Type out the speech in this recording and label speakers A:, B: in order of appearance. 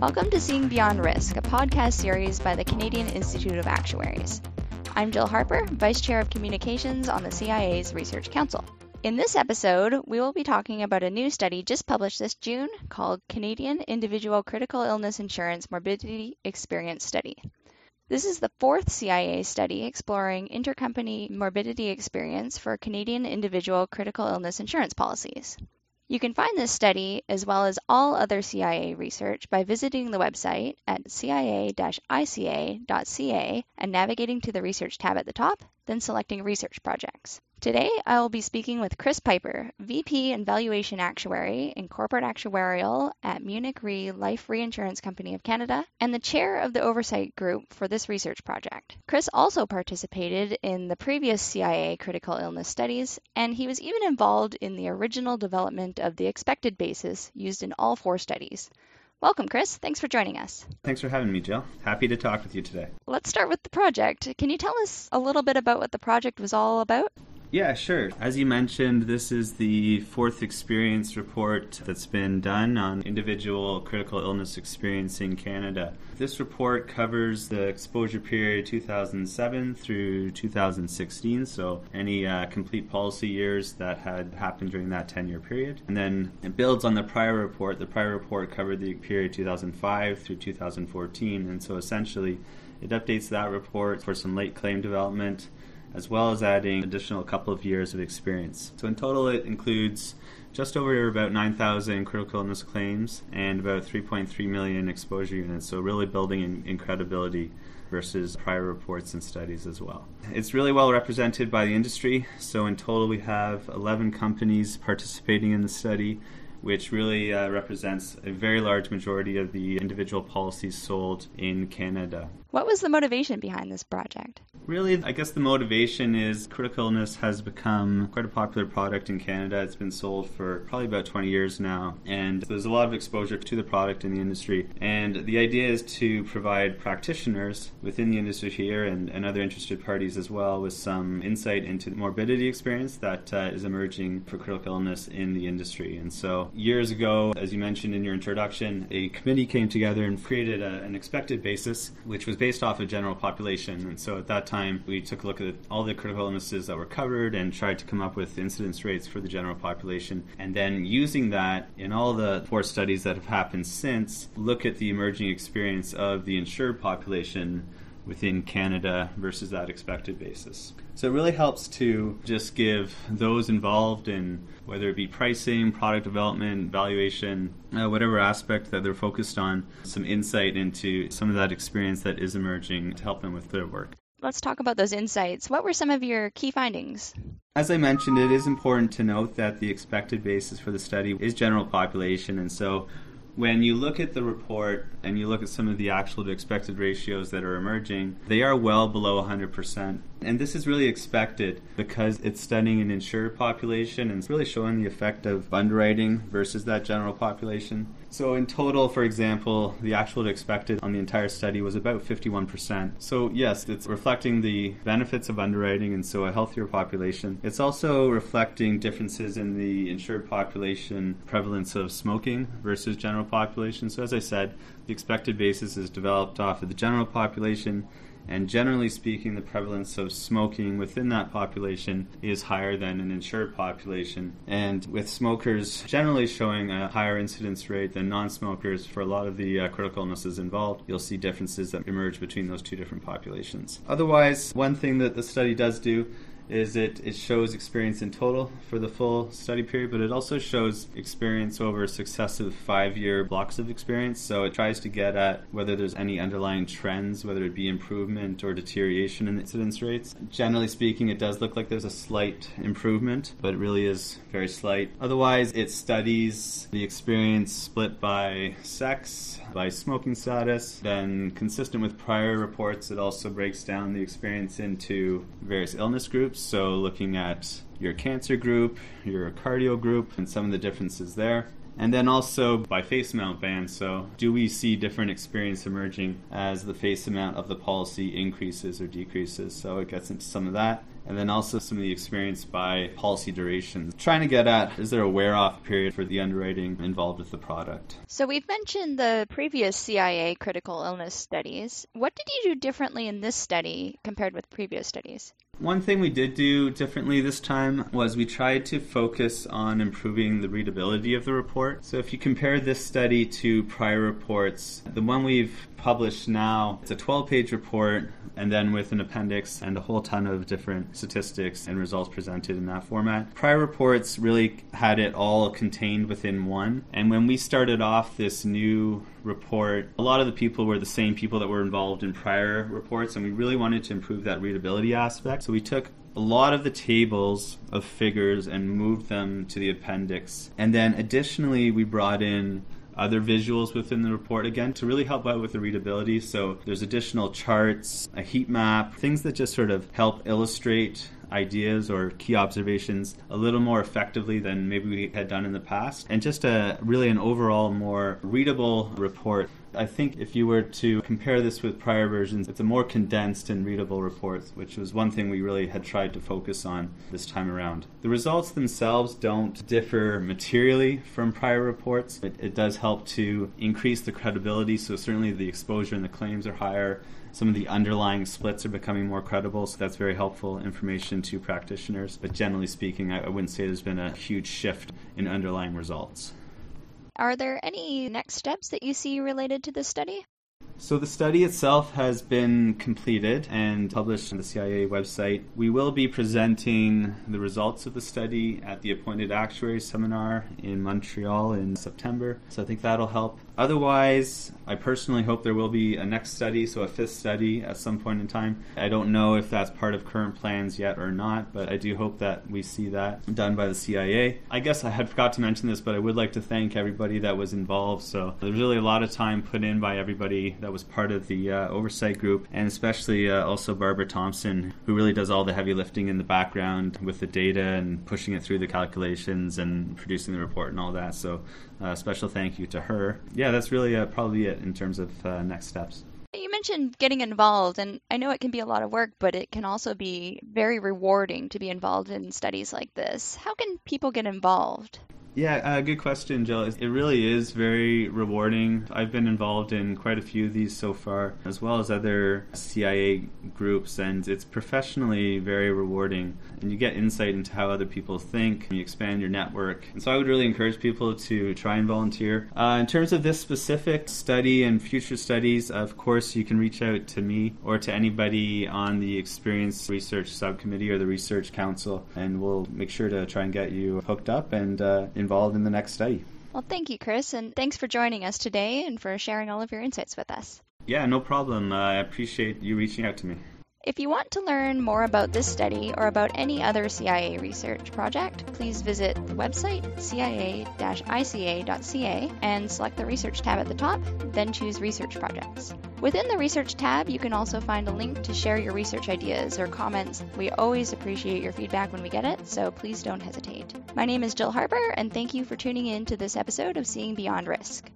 A: Welcome to Seeing Beyond Risk, a podcast series by the Canadian Institute of Actuaries. I'm Jill Harper, Vice Chair of Communications on the CIA's Research Council. In this episode, we will be talking about a new study just published this June called Canadian Individual Critical Illness Insurance Morbidity Experience Study. This is the fourth CIA study exploring intercompany morbidity experience for Canadian individual critical illness insurance policies. You can find this study, as well as all other CIA research, by visiting the website at cia-ica.ca and navigating to the Research tab at the top, then selecting Research Projects. Today, I will be speaking with Chris Piper, VP and Valuation Actuary in Corporate Actuarial at Munich Re Life Reinsurance Company of Canada, and the chair of the oversight group for this research project. Chris also participated in the previous CIA critical illness studies, and he was even involved in the original development of the expected basis used in all four studies. Welcome, Chris. Thanks for joining us.
B: Thanks for having me, Jill. Happy to talk with you today.
A: Let's start with the project. Can you tell us a little bit about what the project was all about?
B: Yeah, sure. As you mentioned, this is the fourth experience report that's been done on individual critical illness experience in Canada. This report covers the exposure period 2007 through 2016, so any uh, complete policy years that had happened during that 10 year period. And then it builds on the prior report. The prior report covered the period 2005 through 2014, and so essentially it updates that report for some late claim development as well as adding additional couple of years of experience. So in total, it includes just over about 9,000 critical illness claims and about 3.3 million exposure units. So really building in, in credibility versus prior reports and studies as well. It's really well represented by the industry. So in total, we have 11 companies participating in the study which really uh, represents a very large majority of the individual policies sold in Canada.
A: What was the motivation behind this project?
B: Really, I guess the motivation is critical illness has become quite a popular product in Canada. It's been sold for probably about 20 years now, and there's a lot of exposure to the product in the industry. And the idea is to provide practitioners within the industry here and, and other interested parties as well with some insight into the morbidity experience that uh, is emerging for critical illness in the industry. And so, years ago, as you mentioned in your introduction, a committee came together and created a, an expected basis, which was based off of general population. And so at that time, we took a look at all the critical illnesses that were covered and tried to come up with incidence rates for the general population. And then using that in all the four studies that have happened since, look at the emerging experience of the insured population within Canada versus that expected basis. So it really helps to just give those involved in whether it be pricing, product development, valuation, uh, whatever aspect that they're focused on, some insight into some of that experience that is emerging to help them with their work.
A: Let's talk about those insights. What were some of your key findings?
B: As I mentioned, it is important to note that the expected basis for the study is general population, and so when you look at the report and you look at some of the actual to expected ratios that are emerging, they are well below 100%. And this is really expected because it's studying an insured population and it's really showing the effect of underwriting versus that general population. So, in total, for example, the actual expected on the entire study was about 51%. So, yes, it's reflecting the benefits of underwriting and so a healthier population. It's also reflecting differences in the insured population prevalence of smoking versus general population. So, as I said, the expected basis is developed off of the general population and generally speaking, the prevalence of smoking within that population is higher than an insured population. And with smokers generally showing a higher incidence rate than non smokers for a lot of the uh, critical illnesses involved, you'll see differences that emerge between those two different populations. Otherwise, one thing that the study does do is it, it shows experience in total for the full study period, but it also shows experience over successive five year blocks of experience. So it tries to get at whether there's any underlying trends, whether it be improvement or deterioration in incidence rates. Generally speaking, it does look like there's a slight improvement, but it really is very slight. Otherwise, it studies the experience split by sex, by smoking status. Then, consistent with prior reports, it also breaks down the experience into various illness groups. So, looking at your cancer group, your cardio group, and some of the differences there. And then also by face amount band. So, do we see different experience emerging as the face amount of the policy increases or decreases? So, it gets into some of that. and then also some of the experience by policy durations. Trying to get at is there a wear off period for the underwriting involved with the product?
A: So we've mentioned the previous CIA critical illness studies. What did you do differently in this study compared with previous studies?
B: One thing we did do differently this time was we tried to focus on improving the readability of the report. So if you compare this study to prior reports, the one we've published now, it's a 12 page report and then with an appendix and a whole ton of different statistics and results presented in that format. Prior reports really had it all contained within one. And when we started off this new report, a lot of the people were the same people that were involved in prior reports, and we really wanted to improve that readability aspect. So we took a lot of the tables of figures and moved them to the appendix. And then additionally, we brought in other visuals within the report again to really help out with the readability. So there's additional charts, a heat map, things that just sort of help illustrate ideas or key observations a little more effectively than maybe we had done in the past, and just a really an overall more readable report. I think if you were to compare this with prior versions, it's a more condensed and readable report, which was one thing we really had tried to focus on this time around. The results themselves don't differ materially from prior reports. It, it does help to increase the credibility, so certainly the exposure and the claims are higher some of the underlying splits are becoming more credible, so that's very helpful information to practitioners. But generally speaking, I wouldn't say there's been a huge shift in underlying results.
A: Are there any next steps that you see related to this study?
B: So the study itself has been completed and published on the CIA website. We will be presenting the results of the study at the appointed actuary seminar in Montreal in September. So I think that'll help. Otherwise, I personally hope there will be a next study, so a fifth study at some point in time. I don't know if that's part of current plans yet or not, but I do hope that we see that done by the CIA. I guess I had forgot to mention this, but I would like to thank everybody that was involved. So there's really a lot of time put in by everybody that was part of the uh, oversight group, and especially uh, also Barbara Thompson, who really does all the heavy lifting in the background with the data and pushing it through the calculations and producing the report and all that. So uh, special thank you to her. Yeah, that's really uh, probably it in terms of uh, next steps.
A: You mentioned getting involved, and I know it can be a lot of work, but it can also be very rewarding to be involved in studies like this. How can people get involved?
B: Yeah, uh, good question, Jill. It really is very rewarding. I've been involved in quite a few of these so far, as well as other CIA groups, and it's professionally very rewarding. And you get insight into how other people think, and you expand your network. And so I would really encourage people to try and volunteer. Uh, in terms of this specific study and future studies, of course, you can reach out to me or to anybody on the Experience Research Subcommittee or the Research Council, and we'll make sure to try and get you hooked up and uh, involved in the next study.
A: Well, thank you, Chris, and thanks for joining us today and for sharing all of your insights with us.
B: Yeah, no problem. I appreciate you reaching out to me.
A: If you want to learn more about this study or about any other CIA research project, please visit the website cia-ica.ca and select the Research tab at the top, then choose Research Projects. Within the Research tab, you can also find a link to share your research ideas or comments. We always appreciate your feedback when we get it, so please don't hesitate. My name is Jill Harper, and thank you for tuning in to this episode of Seeing Beyond Risk.